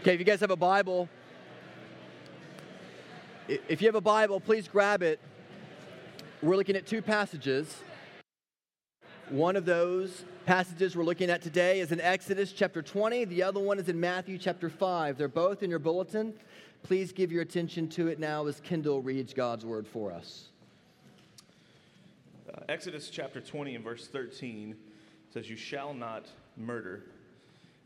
Okay, if you guys have a Bible, if you have a Bible, please grab it. We're looking at two passages. One of those passages we're looking at today is in Exodus chapter 20. The other one is in Matthew chapter 5. They're both in your bulletin. Please give your attention to it now as Kendall reads God's word for us. Uh, Exodus chapter 20 and verse 13 says, You shall not murder.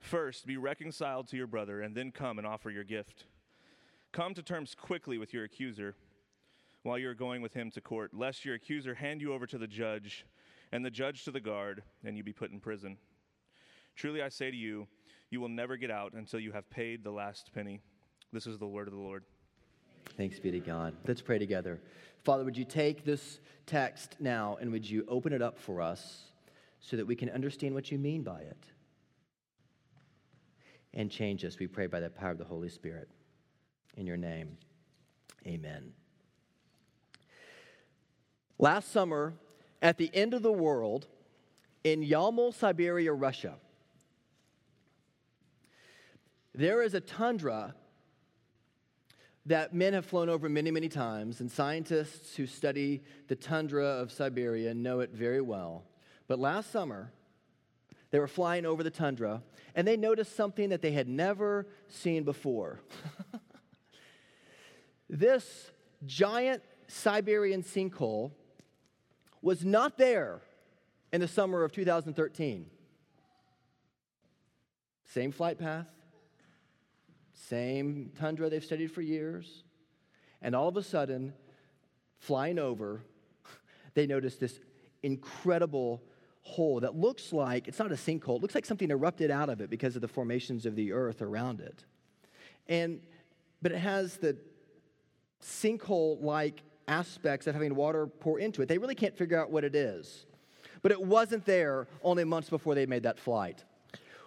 First, be reconciled to your brother, and then come and offer your gift. Come to terms quickly with your accuser while you are going with him to court, lest your accuser hand you over to the judge, and the judge to the guard, and you be put in prison. Truly I say to you, you will never get out until you have paid the last penny. This is the word of the Lord. Thanks be to God. Let's pray together. Father, would you take this text now and would you open it up for us so that we can understand what you mean by it? And change us, we pray by the power of the Holy Spirit. In your name, amen. Last summer, at the end of the world, in Yamal, Siberia, Russia, there is a tundra that men have flown over many, many times, and scientists who study the tundra of Siberia know it very well. But last summer, they were flying over the tundra, and they noticed something that they had never seen before. this giant Siberian sinkhole was not there in the summer of 2013. Same flight path, same tundra they've studied for years, and all of a sudden, flying over, they noticed this incredible hole that looks like it's not a sinkhole, it looks like something erupted out of it because of the formations of the earth around it. And but it has the sinkhole like aspects of having water pour into it. They really can't figure out what it is. But it wasn't there only months before they made that flight.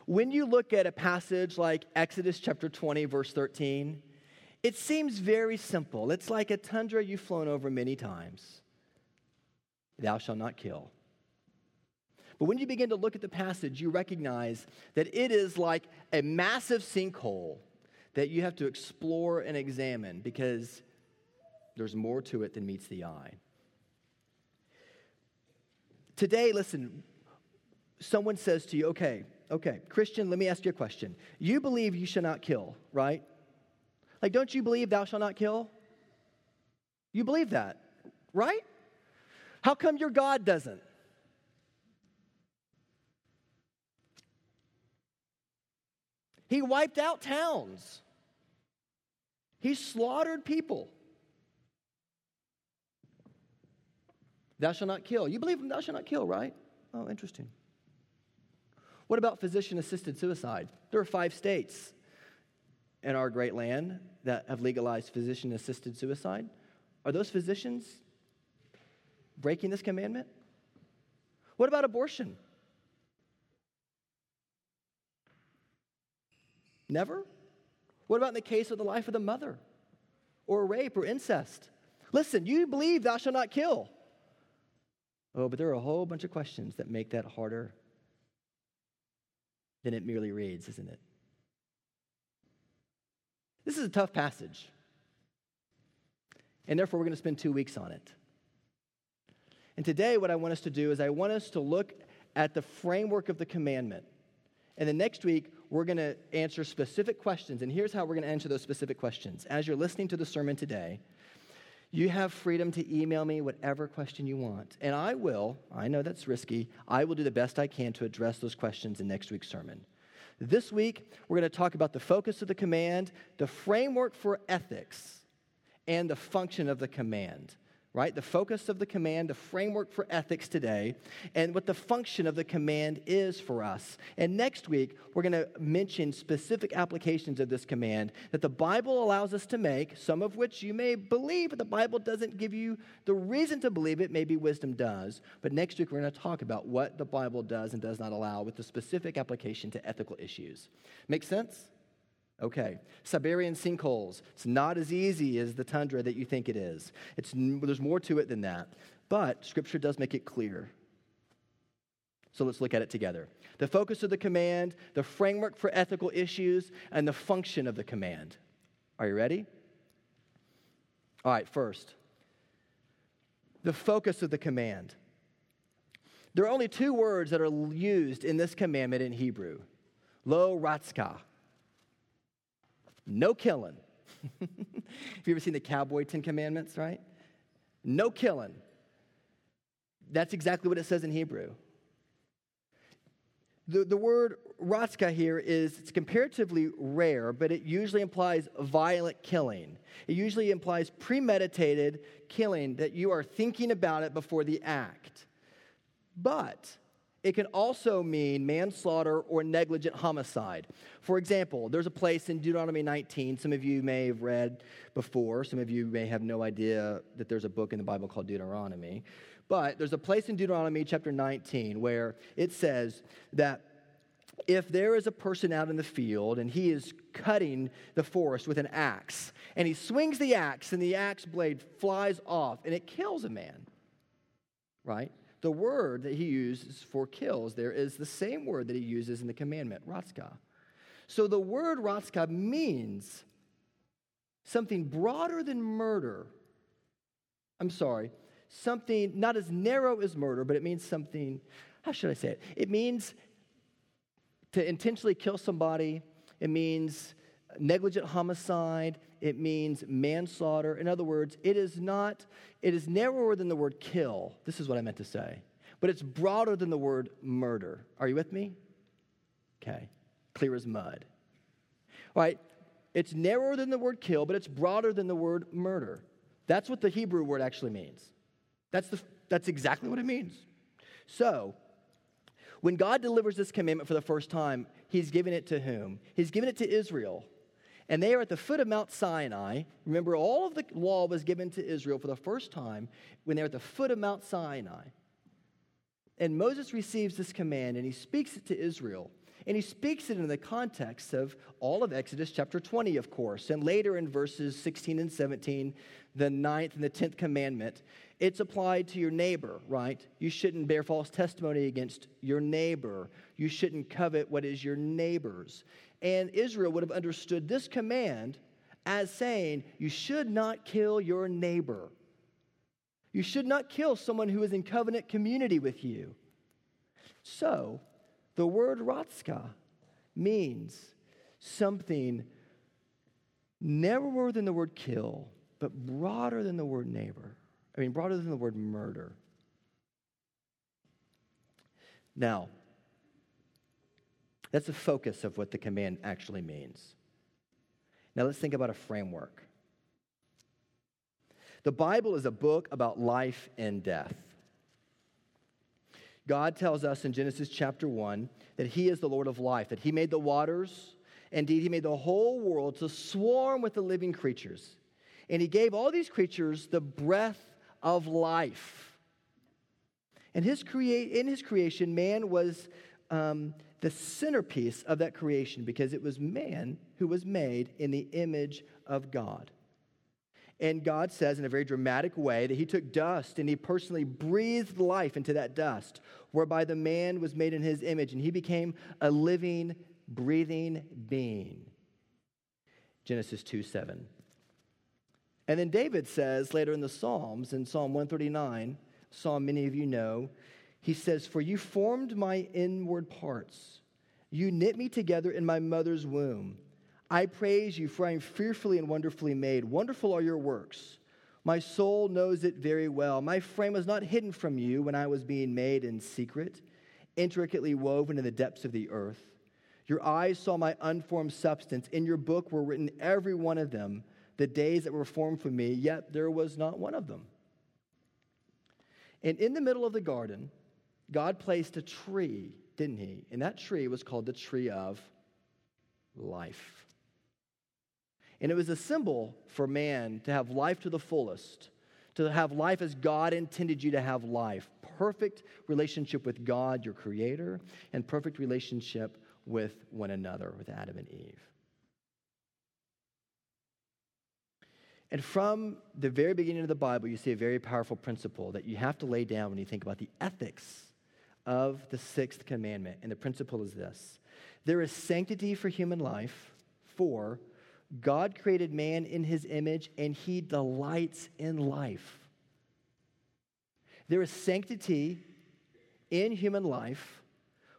When you look at a passage like Exodus chapter 20, verse 13, it seems very simple. It's like a tundra you've flown over many times. Thou shalt not kill. But when you begin to look at the passage, you recognize that it is like a massive sinkhole that you have to explore and examine because there's more to it than meets the eye. Today, listen, someone says to you, okay, okay, Christian, let me ask you a question. You believe you shall not kill, right? Like, don't you believe thou shalt not kill? You believe that, right? How come your God doesn't? He wiped out towns. He slaughtered people. Thou shalt not kill. You believe in thou shalt not kill, right? Oh, interesting. What about physician assisted suicide? There are five states in our great land that have legalized physician assisted suicide. Are those physicians breaking this commandment? What about abortion? Never? What about in the case of the life of the mother or rape or incest? Listen, you believe thou shalt not kill. Oh, but there are a whole bunch of questions that make that harder than it merely reads, isn't it? This is a tough passage. And therefore, we're going to spend two weeks on it. And today, what I want us to do is I want us to look at the framework of the commandment. And then next week, we're going to answer specific questions. And here's how we're going to answer those specific questions. As you're listening to the sermon today, you have freedom to email me whatever question you want. And I will, I know that's risky, I will do the best I can to address those questions in next week's sermon. This week, we're going to talk about the focus of the command, the framework for ethics, and the function of the command. Right? The focus of the command, the framework for ethics today, and what the function of the command is for us. And next week, we're going to mention specific applications of this command that the Bible allows us to make, some of which you may believe, but the Bible doesn't give you the reason to believe it. Maybe wisdom does. But next week, we're going to talk about what the Bible does and does not allow with the specific application to ethical issues. Make sense? Okay, Siberian sinkholes. It's not as easy as the tundra that you think it is. It's, there's more to it than that. But Scripture does make it clear. So let's look at it together. The focus of the command, the framework for ethical issues, and the function of the command. Are you ready? All right, first, the focus of the command. There are only two words that are used in this commandment in Hebrew lo ratzka no killing. Have you ever seen the cowboy Ten Commandments, right? No killing. That's exactly what it says in Hebrew. The, the word ratzka here is it's comparatively rare, but it usually implies violent killing. It usually implies premeditated killing, that you are thinking about it before the act. But it can also mean manslaughter or negligent homicide. For example, there's a place in Deuteronomy 19, some of you may have read before, some of you may have no idea that there's a book in the Bible called Deuteronomy. But there's a place in Deuteronomy chapter 19 where it says that if there is a person out in the field and he is cutting the forest with an axe, and he swings the axe and the axe blade flies off and it kills a man, right? The word that he uses for kills there is the same word that he uses in the commandment, ratzka. So the word ratzka means something broader than murder. I'm sorry, something not as narrow as murder, but it means something, how should I say it? It means to intentionally kill somebody, it means negligent homicide, it means manslaughter. In other words, it is not, it is narrower than the word kill. This is what I meant to say. But it's broader than the word murder. Are you with me? Okay. Clear as mud. All right. It's narrower than the word kill, but it's broader than the word murder. That's what the Hebrew word actually means. That's, the, that's exactly what it means. So, when God delivers this commandment for the first time, He's giving it to whom? He's giving it to Israel. And they are at the foot of Mount Sinai. Remember, all of the law was given to Israel for the first time when they're at the foot of Mount Sinai. And Moses receives this command and he speaks it to Israel. And he speaks it in the context of all of Exodus chapter 20, of course, and later in verses 16 and 17, the ninth and the tenth commandment. It's applied to your neighbor, right? You shouldn't bear false testimony against your neighbor. You shouldn't covet what is your neighbor's. And Israel would have understood this command as saying, You should not kill your neighbor. You should not kill someone who is in covenant community with you. So, the word ratzka means something narrower than the word kill, but broader than the word neighbor. I mean, broader than the word murder. Now, that's the focus of what the command actually means. Now let's think about a framework. The Bible is a book about life and death. God tells us in Genesis chapter 1 that He is the Lord of life, that He made the waters. Indeed, He made the whole world to swarm with the living creatures. And He gave all these creatures the breath of life. And his crea- in His creation, man was um, the centerpiece of that creation because it was man who was made in the image of God. And God says in a very dramatic way that He took dust and He personally breathed life into that dust, whereby the man was made in His image and he became a living, breathing being. Genesis 2 7. And then David says later in the Psalms, in Psalm 139, Psalm many of you know, he says, For you formed my inward parts. You knit me together in my mother's womb. I praise you, for I am fearfully and wonderfully made. Wonderful are your works. My soul knows it very well. My frame was not hidden from you when I was being made in secret, intricately woven in the depths of the earth. Your eyes saw my unformed substance. In your book were written every one of them, the days that were formed for me, yet there was not one of them And in the middle of the garden, God placed a tree, didn't he? And that tree was called the tree of life. And it was a symbol for man to have life to the fullest, to have life as God intended you to have life perfect relationship with God, your creator, and perfect relationship with one another, with Adam and Eve. And from the very beginning of the Bible, you see a very powerful principle that you have to lay down when you think about the ethics of the sixth commandment. And the principle is this there is sanctity for human life, for God created man in his image, and he delights in life. There is sanctity in human life,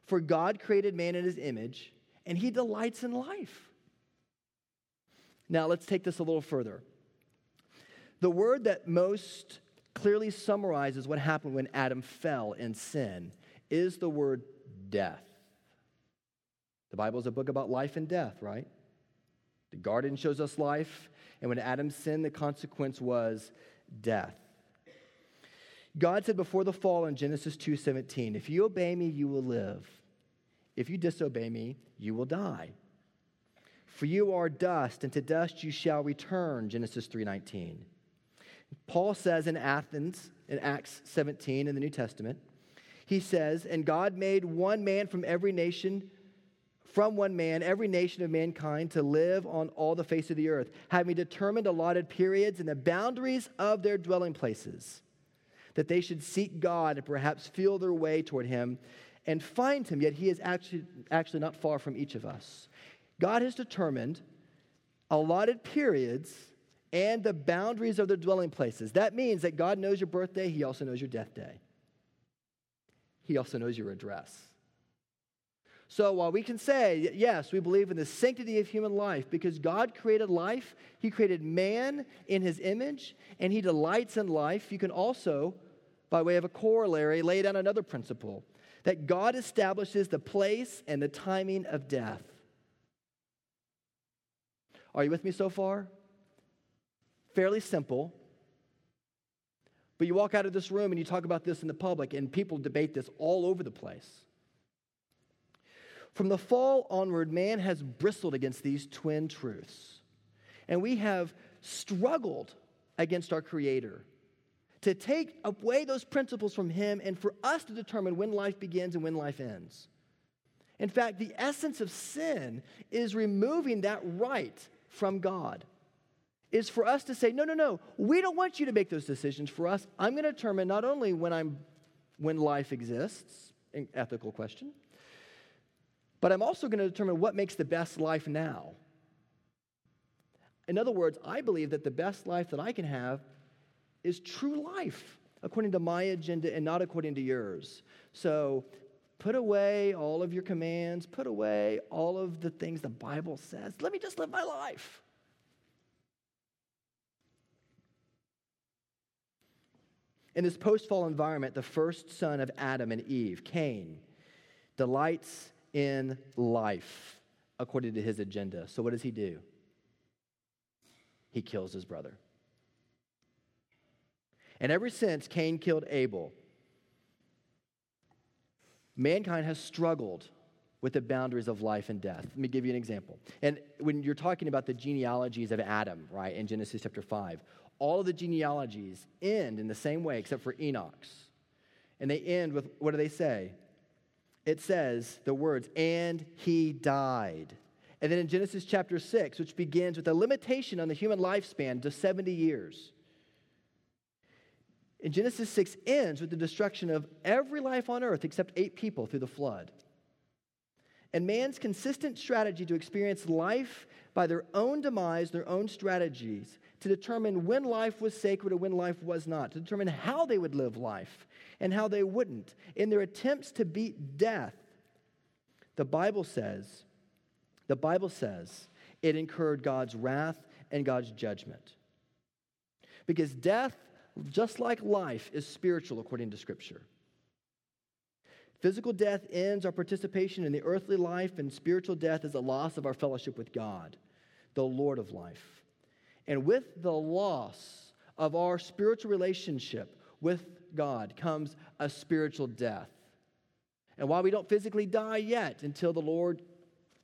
for God created man in his image, and he delights in life. Now, let's take this a little further. The word that most clearly summarizes what happened when Adam fell in sin is the word death. The Bible is a book about life and death, right? The garden shows us life, and when Adam sinned, the consequence was death. God said before the fall in Genesis 2:17, "If you obey me, you will live. If you disobey me, you will die." For you are dust, and to dust you shall return, Genesis 3:19. Paul says in Athens, in Acts 17 in the New Testament, he says, And God made one man from every nation, from one man, every nation of mankind to live on all the face of the earth, having determined allotted periods and the boundaries of their dwelling places, that they should seek God and perhaps feel their way toward him and find him. Yet he is actually, actually not far from each of us. God has determined allotted periods and the boundaries of their dwelling places. That means that God knows your birthday, He also knows your death day. He also knows your address. So while we can say, yes, we believe in the sanctity of human life because God created life, He created man in His image, and He delights in life, you can also, by way of a corollary, lay down another principle that God establishes the place and the timing of death. Are you with me so far? fairly simple. But you walk out of this room and you talk about this in the public, and people debate this all over the place. From the fall onward, man has bristled against these twin truths. And we have struggled against our Creator to take away those principles from Him and for us to determine when life begins and when life ends. In fact, the essence of sin is removing that right from God is for us to say, no, no, no, we don't want you to make those decisions for us. I'm going to determine not only when I'm when life exists, an ethical question, but I'm also going to determine what makes the best life now. In other words, I believe that the best life that I can have is true life according to my agenda and not according to yours. So put away all of your commands, put away all of the things the Bible says. Let me just live my life. In this post fall environment, the first son of Adam and Eve, Cain, delights in life according to his agenda. So, what does he do? He kills his brother. And ever since Cain killed Abel, mankind has struggled with the boundaries of life and death. Let me give you an example. And when you're talking about the genealogies of Adam, right, in Genesis chapter 5, all of the genealogies end in the same way except for Enoch's. And they end with what do they say? It says the words, and he died. And then in Genesis chapter 6, which begins with a limitation on the human lifespan to 70 years. In Genesis 6 ends with the destruction of every life on earth except eight people through the flood. And man's consistent strategy to experience life by their own demise, their own strategies, to determine when life was sacred or when life was not, to determine how they would live life and how they wouldn't. In their attempts to beat death, the Bible says, the Bible says it incurred God's wrath and God's judgment. Because death, just like life, is spiritual according to Scripture. Physical death ends our participation in the earthly life, and spiritual death is a loss of our fellowship with God, the Lord of life. And with the loss of our spiritual relationship with God comes a spiritual death. And while we don't physically die yet until the Lord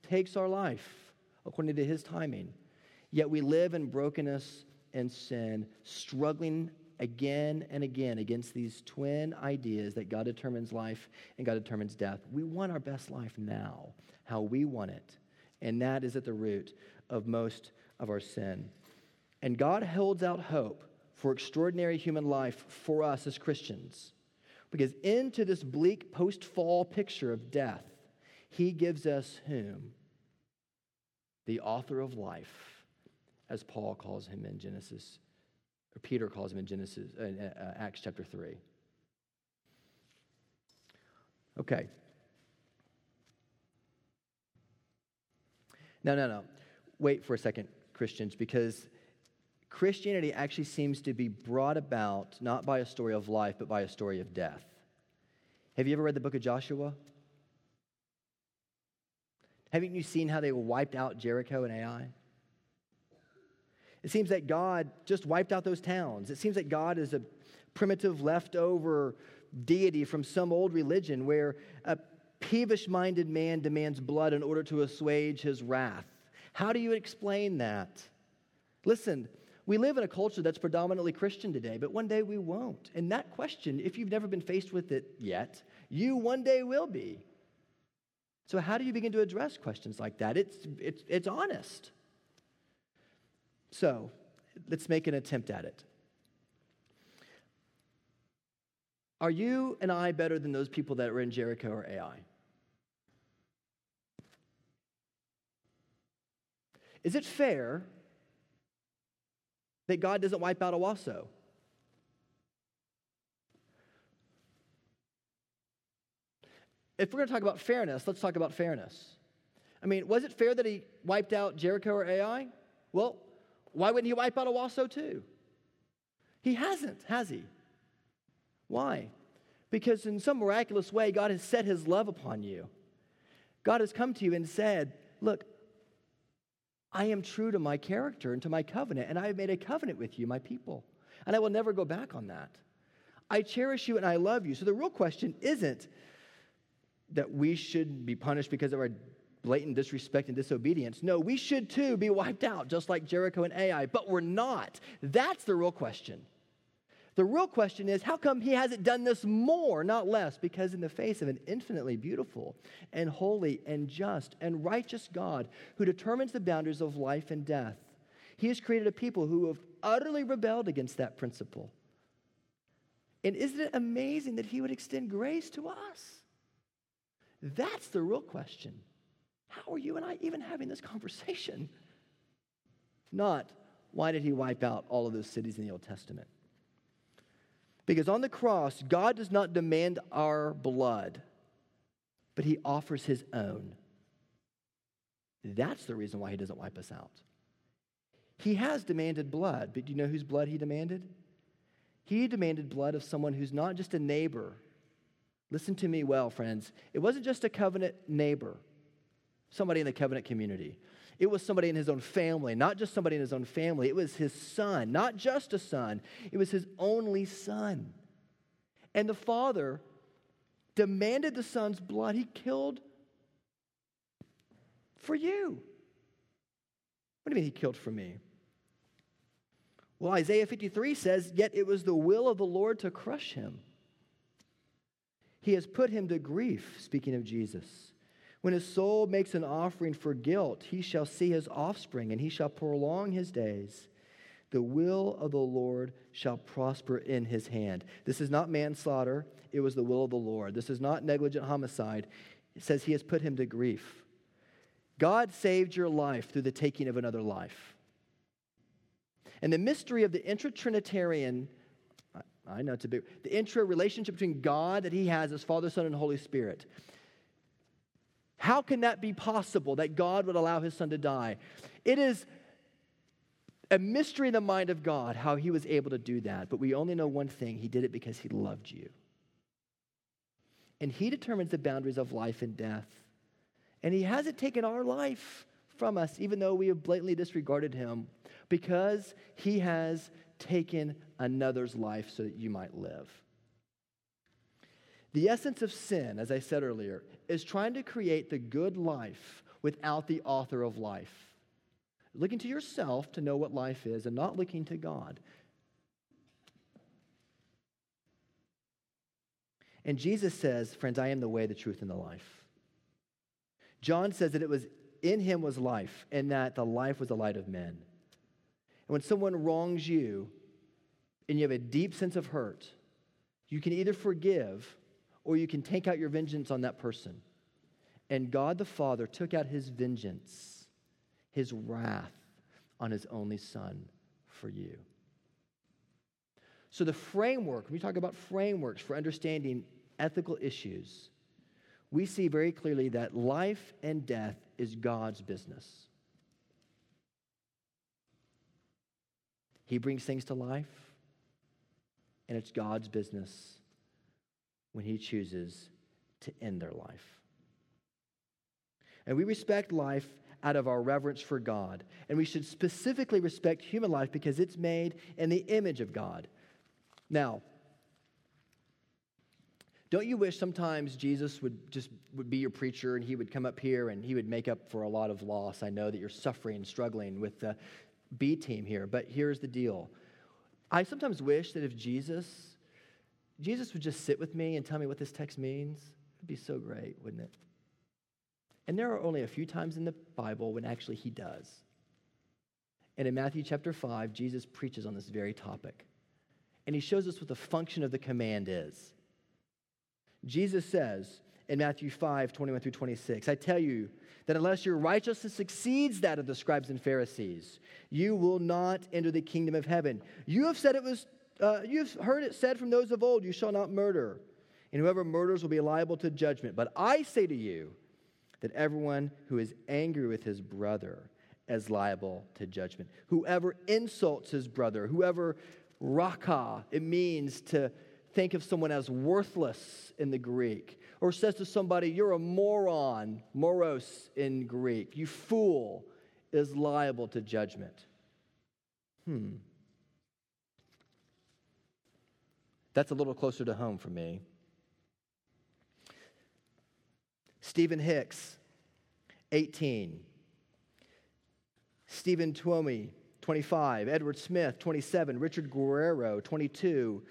takes our life according to his timing, yet we live in brokenness and sin, struggling again and again against these twin ideas that God determines life and God determines death. We want our best life now, how we want it. And that is at the root of most of our sin. And God holds out hope for extraordinary human life for us as Christians. Because into this bleak post fall picture of death, he gives us whom? The author of life, as Paul calls him in Genesis, or Peter calls him in Genesis, uh, uh, Acts chapter 3. Okay. No, no, no. Wait for a second, Christians, because Christianity actually seems to be brought about not by a story of life, but by a story of death. Have you ever read the book of Joshua? Haven't you seen how they wiped out Jericho and Ai? It seems that God just wiped out those towns. It seems that God is a primitive leftover deity from some old religion where a peevish minded man demands blood in order to assuage his wrath. How do you explain that? Listen, we live in a culture that's predominantly Christian today, but one day we won't. And that question, if you've never been faced with it yet, you one day will be. So, how do you begin to address questions like that? It's, it's, it's honest. So, let's make an attempt at it. Are you and I better than those people that were in Jericho or Ai? Is it fair that God doesn't wipe out Owasso? If we're going to talk about fairness, let's talk about fairness. I mean, was it fair that he wiped out Jericho or Ai? Well, why wouldn't he wipe out Owasso too? He hasn't, has he? Why? Because in some miraculous way, God has set his love upon you. God has come to you and said, Look, I am true to my character and to my covenant, and I have made a covenant with you, my people, and I will never go back on that. I cherish you and I love you. So the real question isn't that we should be punished because of our blatant disrespect and disobedience. No, we should too be wiped out, just like Jericho and Ai, but we're not. That's the real question. The real question is how come he hasn't done this more, not less? Because, in the face of an infinitely beautiful and holy and just and righteous God who determines the boundaries of life and death, he has created a people who have utterly rebelled against that principle. And isn't it amazing that he would extend grace to us? That's the real question. How are you and I even having this conversation? Not, why did he wipe out all of those cities in the Old Testament? Because on the cross, God does not demand our blood, but he offers his own. That's the reason why he doesn't wipe us out. He has demanded blood, but do you know whose blood he demanded? He demanded blood of someone who's not just a neighbor. Listen to me well, friends. It wasn't just a covenant neighbor somebody in the covenant community. It was somebody in his own family, not just somebody in his own family. It was his son, not just a son, it was his only son. And the father demanded the son's blood. He killed for you. What do you mean he killed for me? Well, Isaiah 53 says, Yet it was the will of the Lord to crush him. He has put him to grief, speaking of Jesus. When his soul makes an offering for guilt, he shall see his offspring, and he shall prolong his days. The will of the Lord shall prosper in his hand. This is not manslaughter, it was the will of the Lord. This is not negligent homicide. It says he has put him to grief. God saved your life through the taking of another life. And the mystery of the intra Trinitarian, I know it's a big, the intra relationship between God that he has as Father, Son, and Holy Spirit how can that be possible that God would allow his son to die? It is a mystery in the mind of God how he was able to do that. But we only know one thing he did it because he loved you. And he determines the boundaries of life and death. And he hasn't taken our life from us, even though we have blatantly disregarded him, because he has taken another's life so that you might live. The essence of sin, as I said earlier, is trying to create the good life without the author of life. Looking to yourself to know what life is and not looking to God. And Jesus says, Friends, I am the way, the truth, and the life. John says that it was in him was life, and that the life was the light of men. And when someone wrongs you and you have a deep sense of hurt, you can either forgive or you can take out your vengeance on that person. And God the Father took out his vengeance, his wrath on his only Son for you. So, the framework, when we talk about frameworks for understanding ethical issues, we see very clearly that life and death is God's business. He brings things to life, and it's God's business when He chooses to end their life. And we respect life out of our reverence for God. And we should specifically respect human life because it's made in the image of God. Now, don't you wish sometimes Jesus would just would be your preacher and he would come up here and he would make up for a lot of loss? I know that you're suffering and struggling with the B team here, but here's the deal. I sometimes wish that if Jesus Jesus would just sit with me and tell me what this text means, it'd be so great, wouldn't it? And there are only a few times in the Bible when actually he does. And in Matthew chapter 5, Jesus preaches on this very topic. And he shows us what the function of the command is. Jesus says in Matthew 5 21 through 26, I tell you that unless your righteousness exceeds that of the scribes and Pharisees, you will not enter the kingdom of heaven. You have said it was, uh, you have heard it said from those of old, you shall not murder. And whoever murders will be liable to judgment. But I say to you that everyone who is angry with his brother is liable to judgment. Whoever insults his brother, whoever raka, it means to think of someone as worthless in the Greek, or says to somebody, You're a moron, moros in Greek, you fool, is liable to judgment. Hmm. That's a little closer to home for me. Steven Hicks, 18. Steven Tuomi, 25. Edward Smith, 27. Richard Guerrero, 22.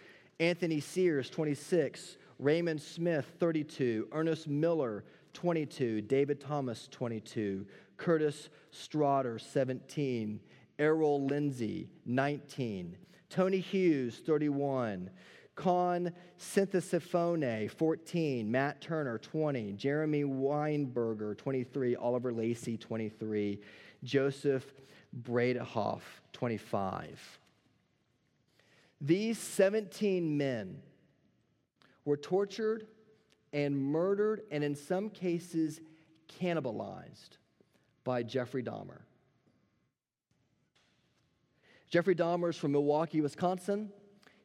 Anthony Sears, 26. Raymond Smith, 32. Ernest Miller, 22. David Thomas, 22. Curtis Straughter, 17. Errol Lindsey, 19. Tony Hughes, 31. Con Sinthasomphone, 14. Matt Turner, 20. Jeremy Weinberger, 23. Oliver Lacy, 23. Joseph Brandehoft, 25. These 17 men were tortured and murdered, and in some cases, cannibalized by Jeffrey Dahmer. Jeffrey Dahmer is from Milwaukee, Wisconsin.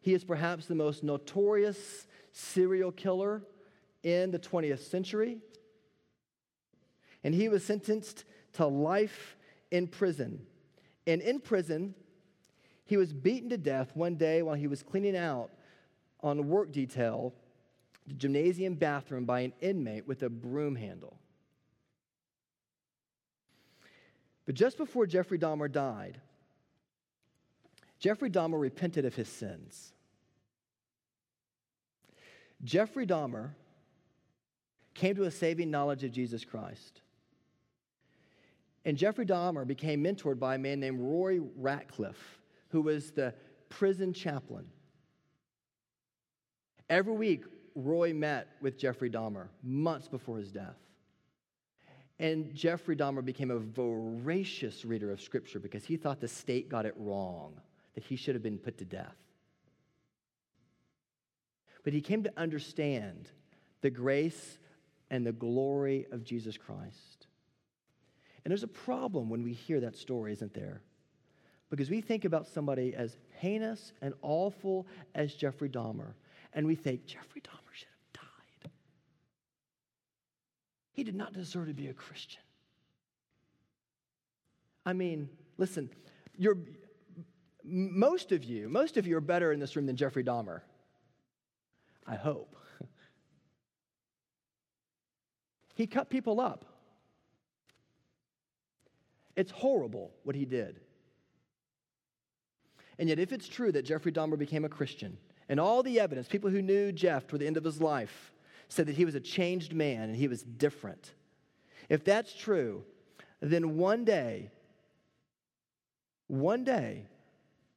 He is perhaps the most notorious serial killer in the 20th century. And he was sentenced to life in prison. And in prison, he was beaten to death one day while he was cleaning out on work detail the gymnasium bathroom by an inmate with a broom handle. But just before Jeffrey Dahmer died, Jeffrey Dahmer repented of his sins. Jeffrey Dahmer came to a saving knowledge of Jesus Christ. And Jeffrey Dahmer became mentored by a man named Roy Ratcliff, who was the prison chaplain. Every week, Roy met with Jeffrey Dahmer months before his death. And Jeffrey Dahmer became a voracious reader of Scripture because he thought the state got it wrong, that he should have been put to death. But he came to understand the grace and the glory of Jesus Christ. And there's a problem when we hear that story, isn't there? Because we think about somebody as heinous and awful as Jeffrey Dahmer, and we think Jeffrey Dahmer should have died. He did not deserve to be a Christian. I mean, listen, you're, most of you, most of you are better in this room than Jeffrey Dahmer. I hope. He cut people up. It's horrible what he did. And yet, if it's true that Jeffrey Dahmer became a Christian, and all the evidence, people who knew Jeff toward the end of his life said that he was a changed man and he was different. If that's true, then one day, one day,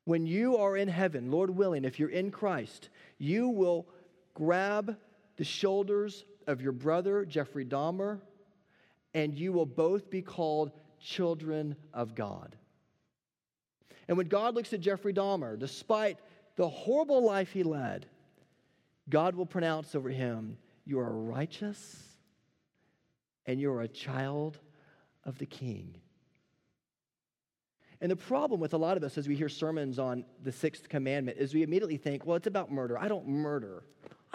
when you are in heaven, Lord willing, if you're in Christ, you will grab the shoulders of your brother, Jeffrey Dahmer, and you will both be called children of God. And when God looks at Jeffrey Dahmer, despite the horrible life he led, God will pronounce over him, You are righteous and you're a child of the king. And the problem with a lot of us as we hear sermons on the sixth commandment is we immediately think, well, it's about murder. I don't murder.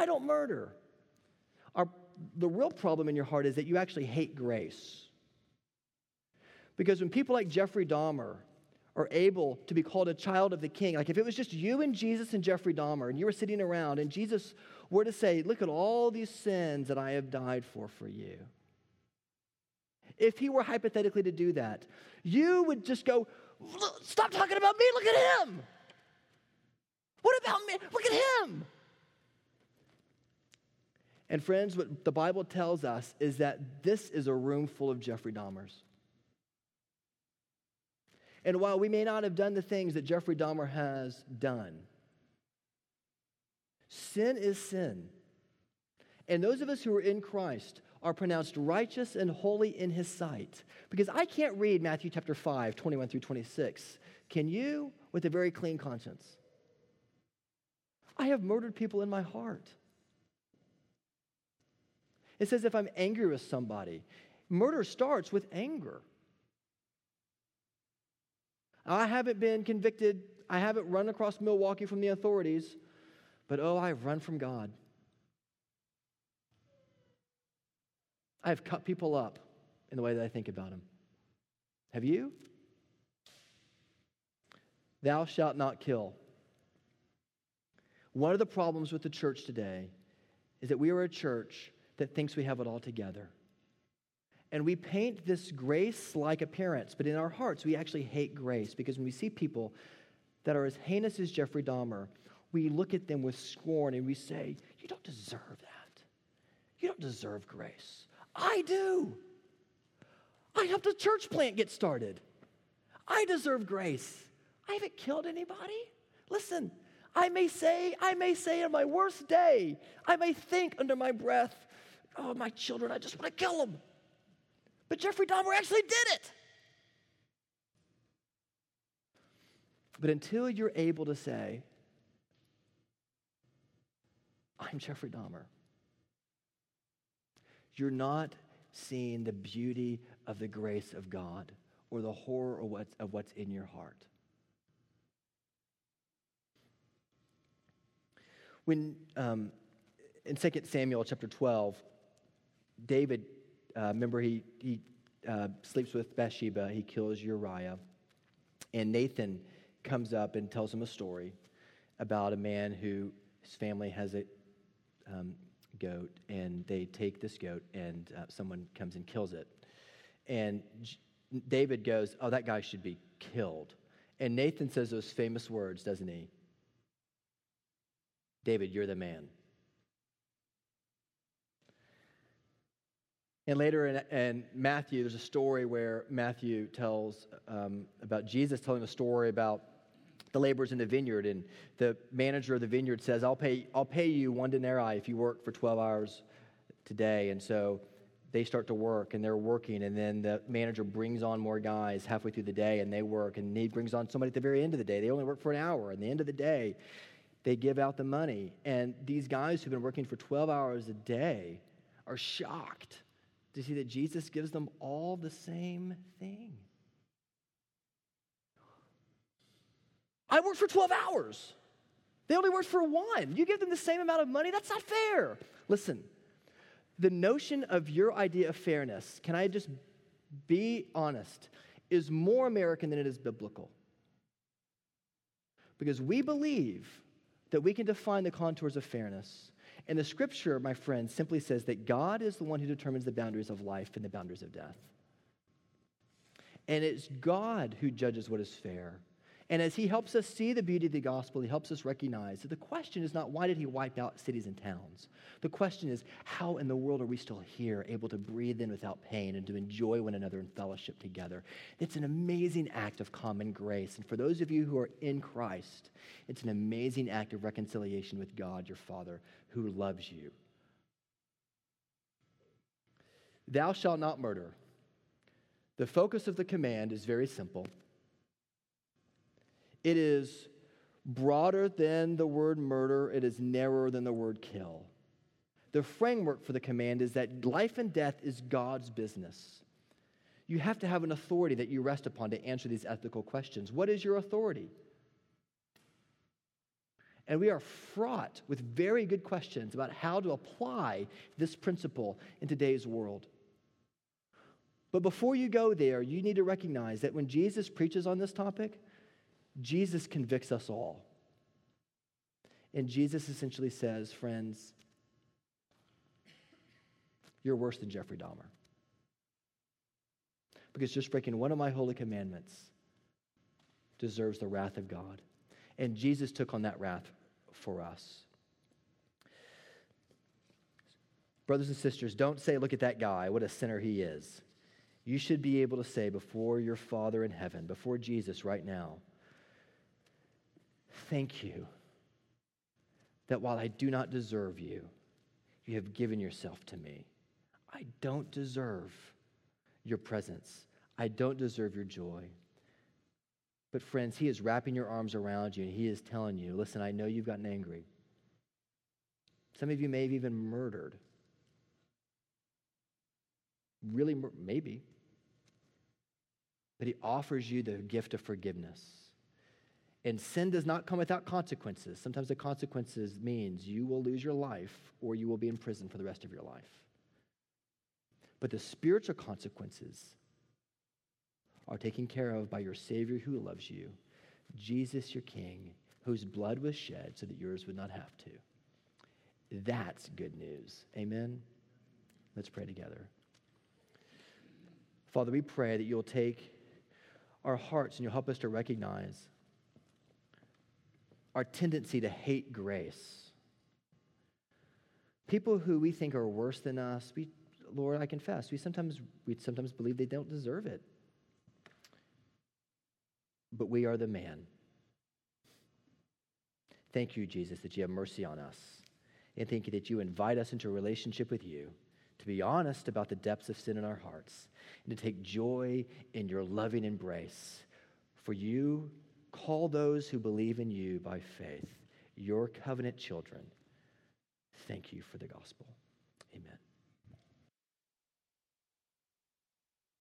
I don't murder. Our, the real problem in your heart is that you actually hate grace. Because when people like Jeffrey Dahmer are able to be called a child of the king, like if it was just you and Jesus and Jeffrey Dahmer and you were sitting around and Jesus were to say, Look at all these sins that I have died for for you if he were hypothetically to do that, you would just go, Stop talking about me, look at him. What about me? Look at him. And friends, what the Bible tells us is that this is a room full of Jeffrey Dahmers. And while we may not have done the things that Jeffrey Dahmer has done, sin is sin. And those of us who are in Christ are pronounced righteous and holy in his sight. Because I can't read Matthew chapter 5, 21 through 26. Can you? With a very clean conscience. I have murdered people in my heart. It says if I'm angry with somebody, murder starts with anger. I haven't been convicted, I haven't run across Milwaukee from the authorities, but oh, I've run from God. I have cut people up in the way that I think about them. Have you? Thou shalt not kill. One of the problems with the church today is that we are a church that thinks we have it all together. And we paint this grace like appearance, but in our hearts, we actually hate grace because when we see people that are as heinous as Jeffrey Dahmer, we look at them with scorn and we say, You don't deserve that. You don't deserve grace. I do. I helped a church plant get started. I deserve grace. I haven't killed anybody. Listen, I may say, I may say on my worst day, I may think under my breath, oh, my children, I just want to kill them. But Jeffrey Dahmer actually did it. But until you're able to say, I'm Jeffrey Dahmer, you're not seeing the beauty of the grace of God or the horror of what's, of what's in your heart. When um, in 2 Samuel chapter 12, David, uh, remember, he, he uh, sleeps with Bathsheba, he kills Uriah, and Nathan comes up and tells him a story about a man who his family has a um, goat, and they take this goat, and uh, someone comes and kills it. And J- David goes, Oh, that guy should be killed. And Nathan says those famous words, doesn't he? David, you're the man. And later in, in, Matthew, there's a story where Matthew tells um, about Jesus telling a story about the laborers in the vineyard, and the manager of the vineyard says, I'll pay, I'll pay you one denarii if you work for 12 hours today. And so they start to work and they're working, and then the manager brings on more guys halfway through the day and they work, and he brings on somebody at the very end of the day. They only work for an hour. And the end of the day, they give out the money. And these guys who've been working for 12 hours a day are shocked to see that Jesus gives them all the same thing. I worked for 12 hours. They only worked for one. You give them the same amount of money? That's not fair. Listen, the notion of your idea of fairness, can I just be honest, is more American than it is biblical. Because we believe that we can define the contours of fairness. And the scripture, my friend, simply says that God is the one who determines the boundaries of life and the boundaries of death. And it's God who judges what is fair. And as he helps us see the beauty of the gospel, he helps us recognize that the question is not why did he wipe out cities and towns? The question is how in the world are we still here, able to breathe in without pain and to enjoy one another in fellowship together? It's an amazing act of common grace. And for those of you who are in Christ, it's an amazing act of reconciliation with God, your Father, who loves you. Thou shalt not murder. The focus of the command is very simple it is broader than the word murder, it is narrower than the word kill. The framework for the command is that life and death is God's business. You have to have an authority that you rest upon to answer these ethical questions. What is your authority? And we are fraught with very good questions about how to apply this principle in today's world. But before you go there, you need to recognize that when Jesus preaches on this topic, Jesus convicts us all. And Jesus essentially says, friends, you're worse than Jeffrey Dahmer. Because just breaking one of my holy commandments deserves the wrath of God. And Jesus took on that wrath for us. Brothers and sisters, don't say, look at that guy, what a sinner he is. You should be able to say before your Father in heaven, before Jesus right now, Thank you that while I do not deserve you, you have given yourself to me. I don't deserve your presence. I don't deserve your joy. But, friends, He is wrapping your arms around you and He is telling you listen, I know you've gotten angry. Some of you may have even murdered. Really, maybe. But He offers you the gift of forgiveness. And sin does not come without consequences. Sometimes the consequences means you will lose your life or you will be in prison for the rest of your life. But the spiritual consequences are taken care of by your Savior who loves you, Jesus your King, whose blood was shed so that yours would not have to. That's good news. Amen? Let's pray together. Father, we pray that you'll take our hearts and you'll help us to recognize our tendency to hate grace. People who we think are worse than us, we, Lord, I confess, we sometimes, we sometimes believe they don't deserve it. But we are the man. Thank you, Jesus, that you have mercy on us. And thank you that you invite us into a relationship with you to be honest about the depths of sin in our hearts and to take joy in your loving embrace. For you Call those who believe in you by faith your covenant children. Thank you for the gospel. Amen.